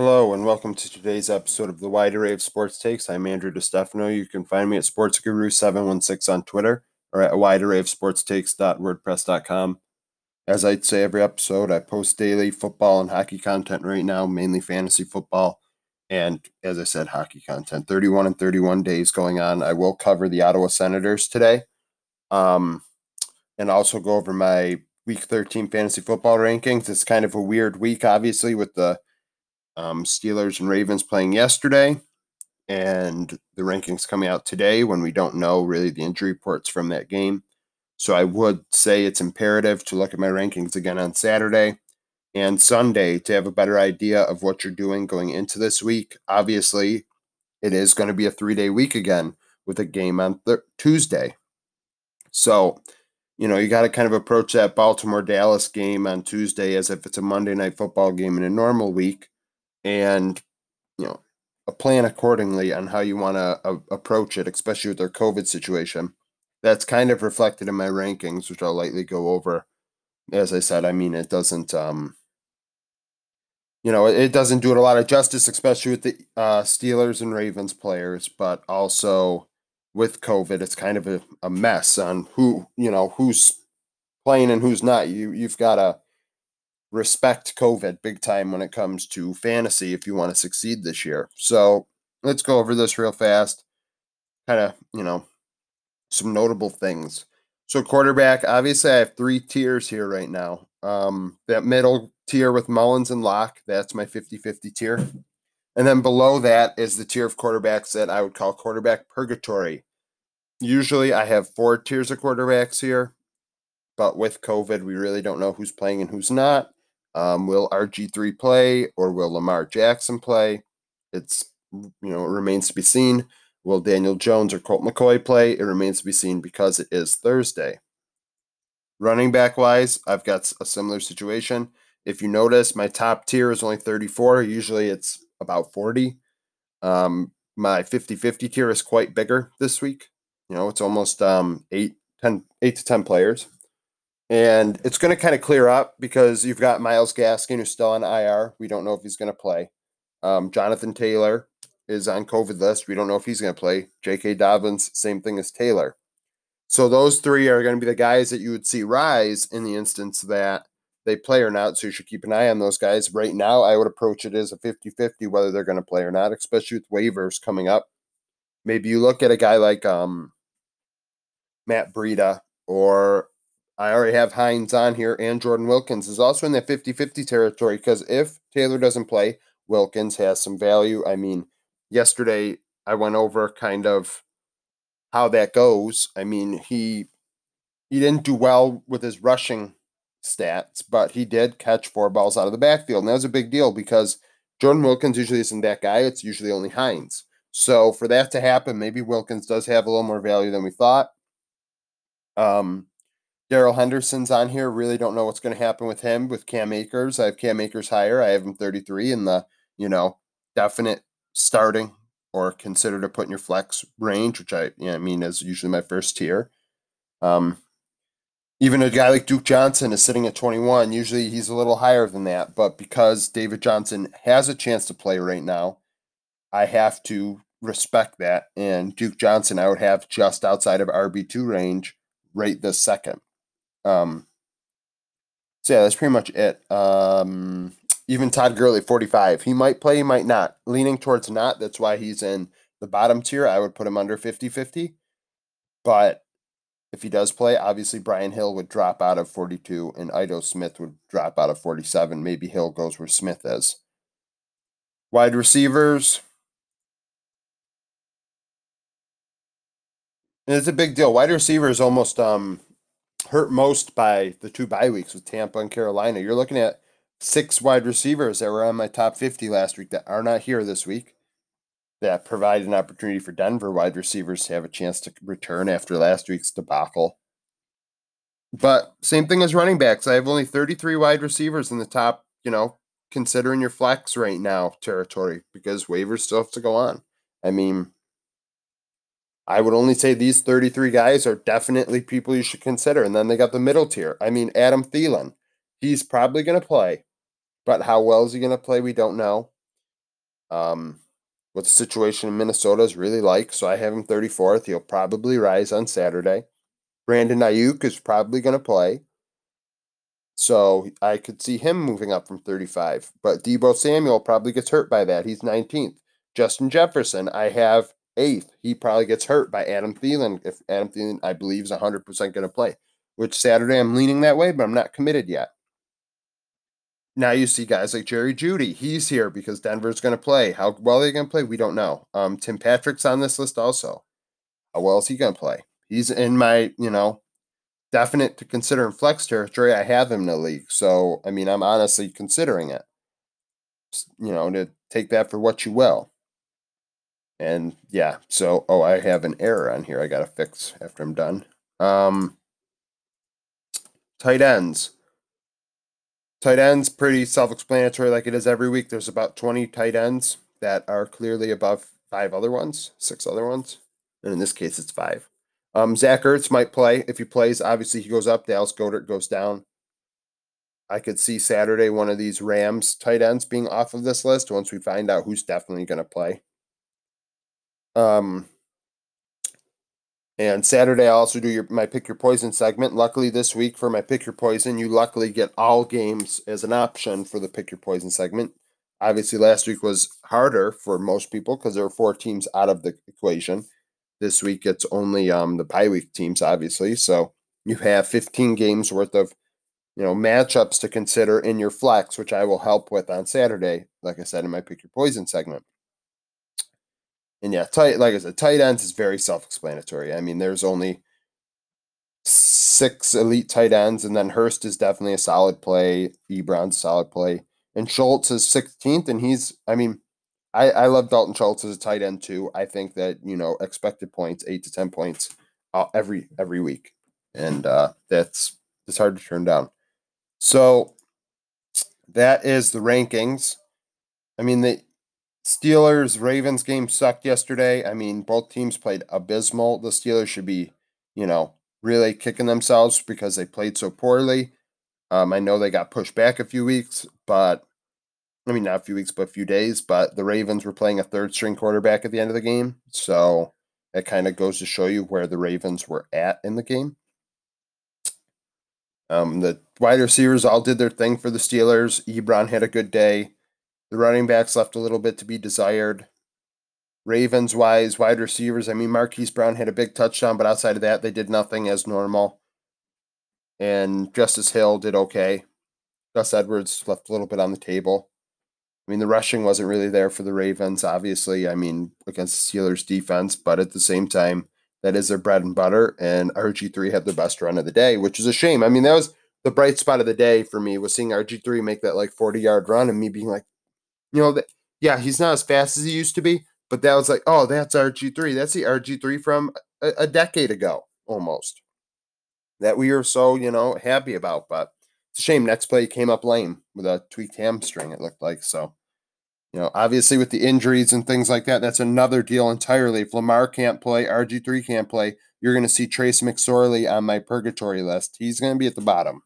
Hello and welcome to today's episode of the Wide Array of Sports Takes. I'm Andrew DeStefano. You can find me at SportsGuru716 on Twitter or at widearrayofsportstakes.wordpress.com. As I'd say every episode, I post daily football and hockey content right now, mainly fantasy football. And as I said, hockey content. 31 and 31 days going on. I will cover the Ottawa Senators today. Um, and also go over my week 13 fantasy football rankings. It's kind of a weird week, obviously, with the um, Steelers and Ravens playing yesterday, and the rankings coming out today when we don't know really the injury reports from that game. So I would say it's imperative to look at my rankings again on Saturday and Sunday to have a better idea of what you're doing going into this week. Obviously, it is going to be a three day week again with a game on th- Tuesday. So, you know, you got to kind of approach that Baltimore Dallas game on Tuesday as if it's a Monday night football game in a normal week and you know a plan accordingly on how you want to uh, approach it especially with their covid situation. That's kind of reflected in my rankings which i'll lightly go over. As i said i mean it doesn't um you know it doesn't do it a lot of justice especially with the uh, steelers and ravens players but also with covid it's kind of a, a mess on who you know who's playing and who's not. You you've got to respect COVID big time when it comes to fantasy if you want to succeed this year. So let's go over this real fast. Kind of, you know, some notable things. So quarterback, obviously I have three tiers here right now. Um, that middle tier with Mullens and Lock, that's my 50-50 tier. And then below that is the tier of quarterbacks that I would call quarterback purgatory. Usually I have four tiers of quarterbacks here, but with COVID, we really don't know who's playing and who's not. Um, will RG3 play or will Lamar Jackson play? It's, you know, it remains to be seen. Will Daniel Jones or Colt McCoy play? It remains to be seen because it is Thursday. Running back wise, I've got a similar situation. If you notice, my top tier is only 34. Usually it's about 40. Um, my 50 50 tier is quite bigger this week. You know, it's almost um, 8, 10, 8 to 10 players. And it's going to kind of clear up because you've got Myles Gaskin who's still on IR. We don't know if he's going to play. Um, Jonathan Taylor is on COVID list. We don't know if he's going to play. J.K. Dobbins, same thing as Taylor. So those three are going to be the guys that you would see rise in the instance that they play or not. So you should keep an eye on those guys. Right now, I would approach it as a 50 50 whether they're going to play or not, especially with waivers coming up. Maybe you look at a guy like um, Matt Breida or I already have Hines on here, and Jordan Wilkins is also in that 50 50 territory because if Taylor doesn't play, Wilkins has some value. I mean, yesterday I went over kind of how that goes. I mean, he he didn't do well with his rushing stats, but he did catch four balls out of the backfield. And that was a big deal because Jordan Wilkins usually isn't that guy. It's usually only Hines. So for that to happen, maybe Wilkins does have a little more value than we thought. Um, Darrell Henderson's on here. Really don't know what's going to happen with him with Cam Akers. I have Cam Akers higher. I have him 33 in the, you know, definite starting or consider to put in your flex range, which I, you know, I mean is usually my first tier. Um, even a guy like Duke Johnson is sitting at 21. Usually he's a little higher than that, but because David Johnson has a chance to play right now, I have to respect that. And Duke Johnson, I would have just outside of RB2 range right this second. Um, so yeah, that's pretty much it. Um, even Todd Gurley, 45. He might play, he might not. Leaning towards not. That's why he's in the bottom tier. I would put him under 50 50. But if he does play, obviously Brian Hill would drop out of 42 and Ito Smith would drop out of 47. Maybe Hill goes where Smith is. Wide receivers. it's a big deal. Wide receiver is almost um hurt most by the two bye weeks with Tampa and Carolina. You're looking at six wide receivers that were on my top 50 last week that are not here this week. That provide an opportunity for Denver wide receivers to have a chance to return after last week's debacle. But same thing as running backs. I have only 33 wide receivers in the top, you know, considering your flex right now territory because waivers still have to go on. I mean, I would only say these 33 guys are definitely people you should consider. And then they got the middle tier. I mean, Adam Thielen, he's probably going to play, but how well is he going to play? We don't know. um, what the situation in Minnesota is really like. So I have him 34th. He'll probably rise on Saturday. Brandon Aiyuk is probably going to play. So I could see him moving up from 35. But Deebo Samuel probably gets hurt by that. He's 19th. Justin Jefferson, I have eighth. He probably gets hurt by Adam Thielen. If Adam Thielen, I believe, is 100% going to play, which Saturday I'm leaning that way, but I'm not committed yet. Now you see guys like Jerry Jeudy. He's here because Denver's going to play. How well they're going to play, we don't know. Um, Tim Patrick's on this list also. How well is he going to play? He's in my, you know, definite to consider in flex territory. I have him in the league. So, I mean, I'm honestly considering it. You know, to take that for what you will. And yeah, so, oh, I have an error on here I got to fix after I'm done. Um, tight ends. Tight ends, pretty self explanatory like it is every week. There's about 20 tight ends that are clearly above five other ones, six other ones. And in this case, it's five. Um, Zach Ertz might play. If he plays, obviously he goes up. Dallas Goedert goes down. I could see Saturday one of these Rams tight ends being off of this list once we find out who's definitely going to play. Um, and Saturday I also do your my pick your poison segment. Luckily this week for my pick your poison, you luckily get all games as an option for the pick your poison segment. Obviously last week was harder for most people because there were four teams out of the equation. This week it's only um, the bye week teams, obviously. So you have 15 games worth of you know matchups to consider in your flex, which I will help with on Saturday, like I said in my pick your poison segment. And yeah, tight like I said, tight ends is very self-explanatory. I mean, there's only six elite tight ends, and then Hurst is definitely a solid play. Ebron's a solid play. And Schultz is 16th, and he's I mean, I, I love Dalton Schultz as a tight end too. I think that you know expected points, eight to ten points, uh, every every week, and uh, that's it's hard to turn down. So that is the rankings. I mean the Steelers Ravens game sucked yesterday. I mean both teams played abysmal. The Steelers should be you know really kicking themselves because they played so poorly. Um, I know they got pushed back a few weeks, but I mean, not a few weeks, but a few days. But the Ravens were playing a third string quarterback at the end of the game. So it kind of goes to show you where the Ravens were at in the game. Um, the wide receivers all did their thing for the Steelers. Ebron had a good day. The running backs left a little bit to be desired. Ravens wise, wide receivers, I mean, Marquise Brown had a big touchdown, but outside of that, they did nothing as normal. And Justice Hill did okay. Gus Edwards left a little bit on the table. I mean, the rushing wasn't really there for the Ravens, obviously. I mean, against the Steelers defense, but at the same time, that is their bread and butter. And RG3 had the best run of the day, which is a shame. I mean, that was the bright spot of the day for me was seeing RG3 make that like 40 yard run and me being like, you know, that, yeah, he's not as fast as he used to be, but that was like, oh, that's RG3. That's the RG3 from a, a decade ago almost that we were so, you know, happy about. But it's a shame. Next play came up lame with a tweaked hamstring, it looked like. So, you know, obviously with the injuries and things like that, that's another deal entirely. If Lamar can't play, RG3 can't play, you're going to see Trace McSorley on my purgatory list. He's going to be at the bottom.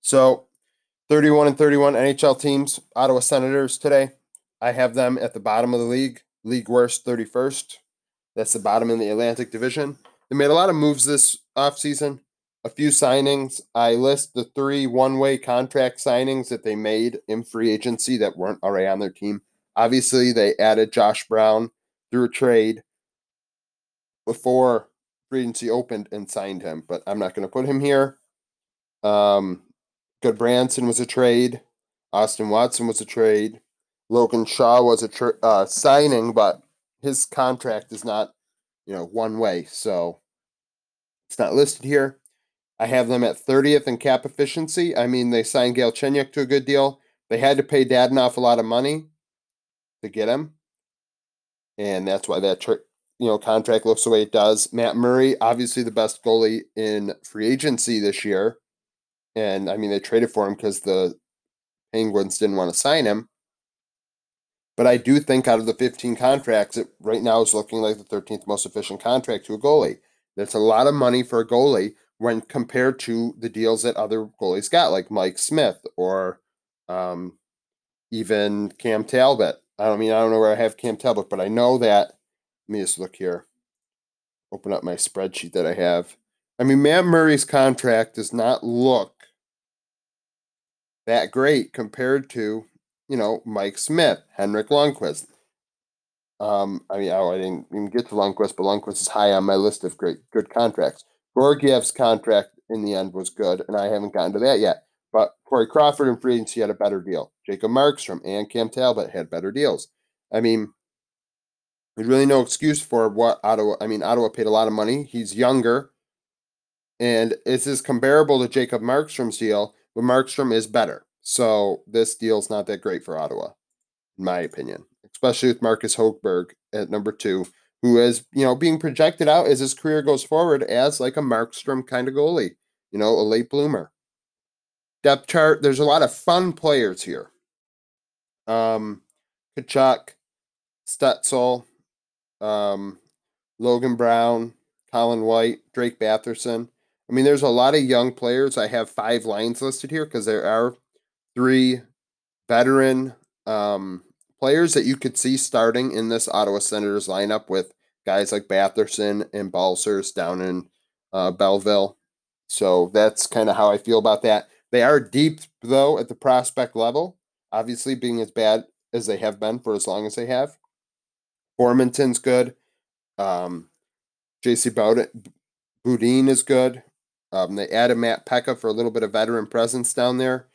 So, 31 and 31 NHL teams, Ottawa Senators today. I have them at the bottom of the league, league worst 31st. That's the bottom in the Atlantic Division. They made a lot of moves this offseason a few signings. I list the three one way contract signings that they made in free agency that weren't already on their team. Obviously, they added Josh Brown through a trade before free agency opened and signed him, but I'm not going to put him here. Um, Gudbranson was a trade. Austin Watson was a trade. Logan Shaw was a tra- uh, signing, but his contract is not, you know, one way, so it's not listed here. I have them at 30th in cap efficiency. I mean, they signed Galchenyuk to a good deal. They had to pay Dadonov a lot of money to get him, and that's why that you know contract looks the way it does. Matt Murray, obviously the best goalie in free agency this year, and I mean they traded for him because the Penguins didn't want to sign him. But I do think out of the 15 contracts, it right now is looking like the 13th most efficient contract to a goalie. That's a lot of money for a goalie when compared to the deals that other goalies got, like Mike Smith or, um, even Cam Talbot. I don't mean I don't know where I have Cam Talbot, but I know that. Let me just look here. Open up my spreadsheet that I have. I mean, Matt Murray's contract does not look that great compared to, you know, Mike Smith, Henrik Lundqvist. Um, I mean, oh, I didn't even get to Lundqvist, but Lundqvist is high on my list of great, good contracts. Georgiev's contract in the end was good, and I haven't gotten to that yet. But Corey Crawford and free agency had a better deal. Jacob Markstrom and Cam Talbot had better deals. I mean, there's really no excuse for what Ottawa. I mean, Ottawa paid a lot of money. He's younger, and this is comparable to Jacob Markstrom's deal, but Markstrom is better. So this deal's not that great for Ottawa, in my opinion, especially with Marcus Hogberg at number two, who is you know being projected out as his career goes forward as like a Markstrom kind of goalie, you know, a late bloomer depth chart. There's a lot of fun players here. Um, Tkachuk, Stützle, um, Logan Brown, Colin White, Drake Batherson. I mean, there's a lot of young players. I have five lines listed here because there are three veteran um, players that you could see starting in this Ottawa Senators lineup with guys like Batherson and Balcers down in uh, Belleville. So that's kind of how I feel about that. They are deep, though, at the prospect level, obviously being as bad as they have been for as long as they have. Formenton's good. Um, JC Beaudin is good. Um, they added Matt Peca for a little bit of veteran presence down there.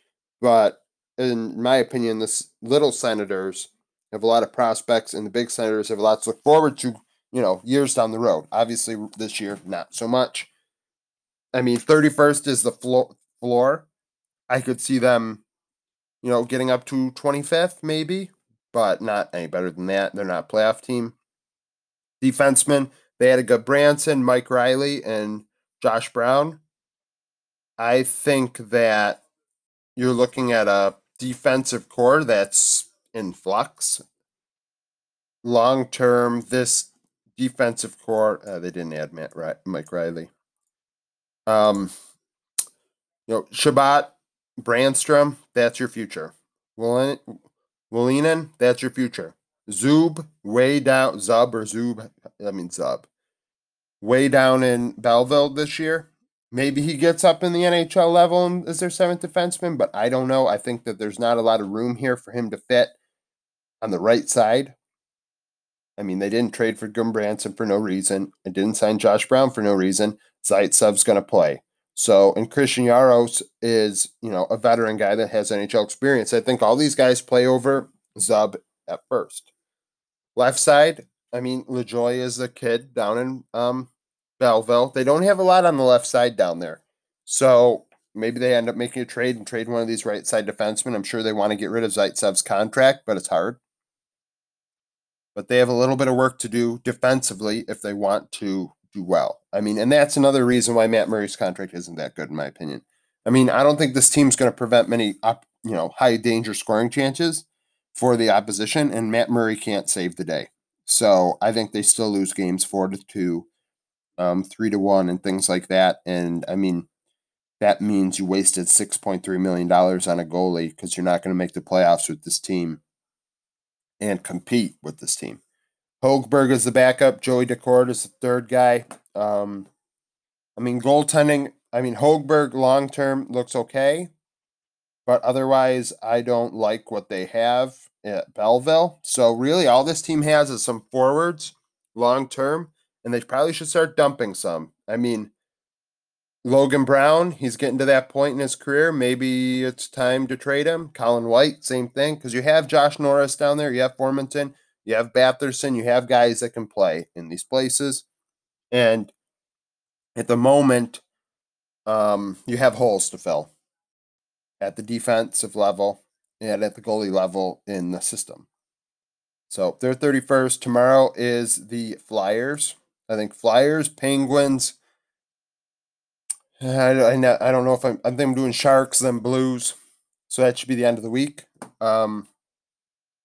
But in my opinion, the little Senators have a lot of prospects, and the big Senators have a lot to look forward to, you know, years down the road. Obviously, this year, not so much. I mean, 31st is the floor, floor I could see them, you know, getting up to 25th maybe, but not any better than that. They're not a playoff team. Defensemen, they had a Gudbranson, Mike Reilly, and Josh Brown. I think that you're looking at a defensive core that's in flux. Long term, this defensive core, uh, they didn't add Matt, Mike Reilly. Um, you know, Chabot Brannstrom, that's your future. Wolanin, that's your future. Zub, way down, Zub or Zub, I mean Zub, way down in Belleville this year. Maybe he gets up in the NHL level as their seventh defenseman, but I don't know. I think that there's not a lot of room here for him to fit on the right side. I mean, they didn't trade for Gudbranson for no reason. They didn't sign Josh Brown for no reason. Zaitsev's going to play. So, and Christian Jaros is, you know, a veteran guy that has NHL experience. I think all these guys play over Zub at first. Left side, I mean, LaJoie is a kid down in um, Belleville. They don't have a lot on the left side down there. So maybe they end up making a trade and trade one of these right side defensemen. I'm sure they want to get rid of Zaitsev's contract, but it's hard. But they have a little bit of work to do defensively if they want to do well. I mean, and that's another reason why Matt Murray's contract isn't that good, in my opinion. I mean, I don't think this team's going to prevent many, up, you know, high danger scoring chances for the opposition, and Matt Murray can't save the day. So I think they still lose games four to two, um, three to one, and things like that. And I mean, that means you wasted six point three million dollars on a goalie because you're not going to make the playoffs with this team and compete with this team. Hogberg is the backup. Joey Daccord is the third guy. Um, I mean, goaltending. I mean, Hogberg long term looks okay, but otherwise, I don't like what they have at Belleville. So really, all this team has is some forwards long term, and they probably should start dumping some. I mean, Logan Brown, he's getting to that point in his career. Maybe it's time to trade him. Colin White, same thing, because you have Josh Norris down there. You have Formenton. You have Batherson, you have guys that can play in these places. And at the moment, um, you have holes to fill at the defensive level and at the goalie level in the system. So they're 31st. Tomorrow is the Flyers. I think Flyers, Penguins. I, I, don't know if I'm, I think I'm doing Sharks, then Blues. So that should be the end of the week. Um,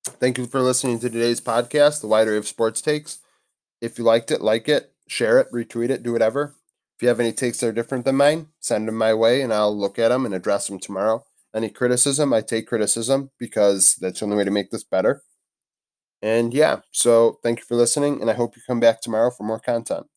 Thank you for listening to today's podcast, The Wide Array of Sports Takes. If you liked it, like it, share it, retweet it, do whatever. If you have any takes that are different than mine, send them my way and I'll look at them and address them tomorrow. Any criticism, I take criticism because that's the only way to make this better. And yeah, so thank you for listening, and I hope you come back tomorrow for more content.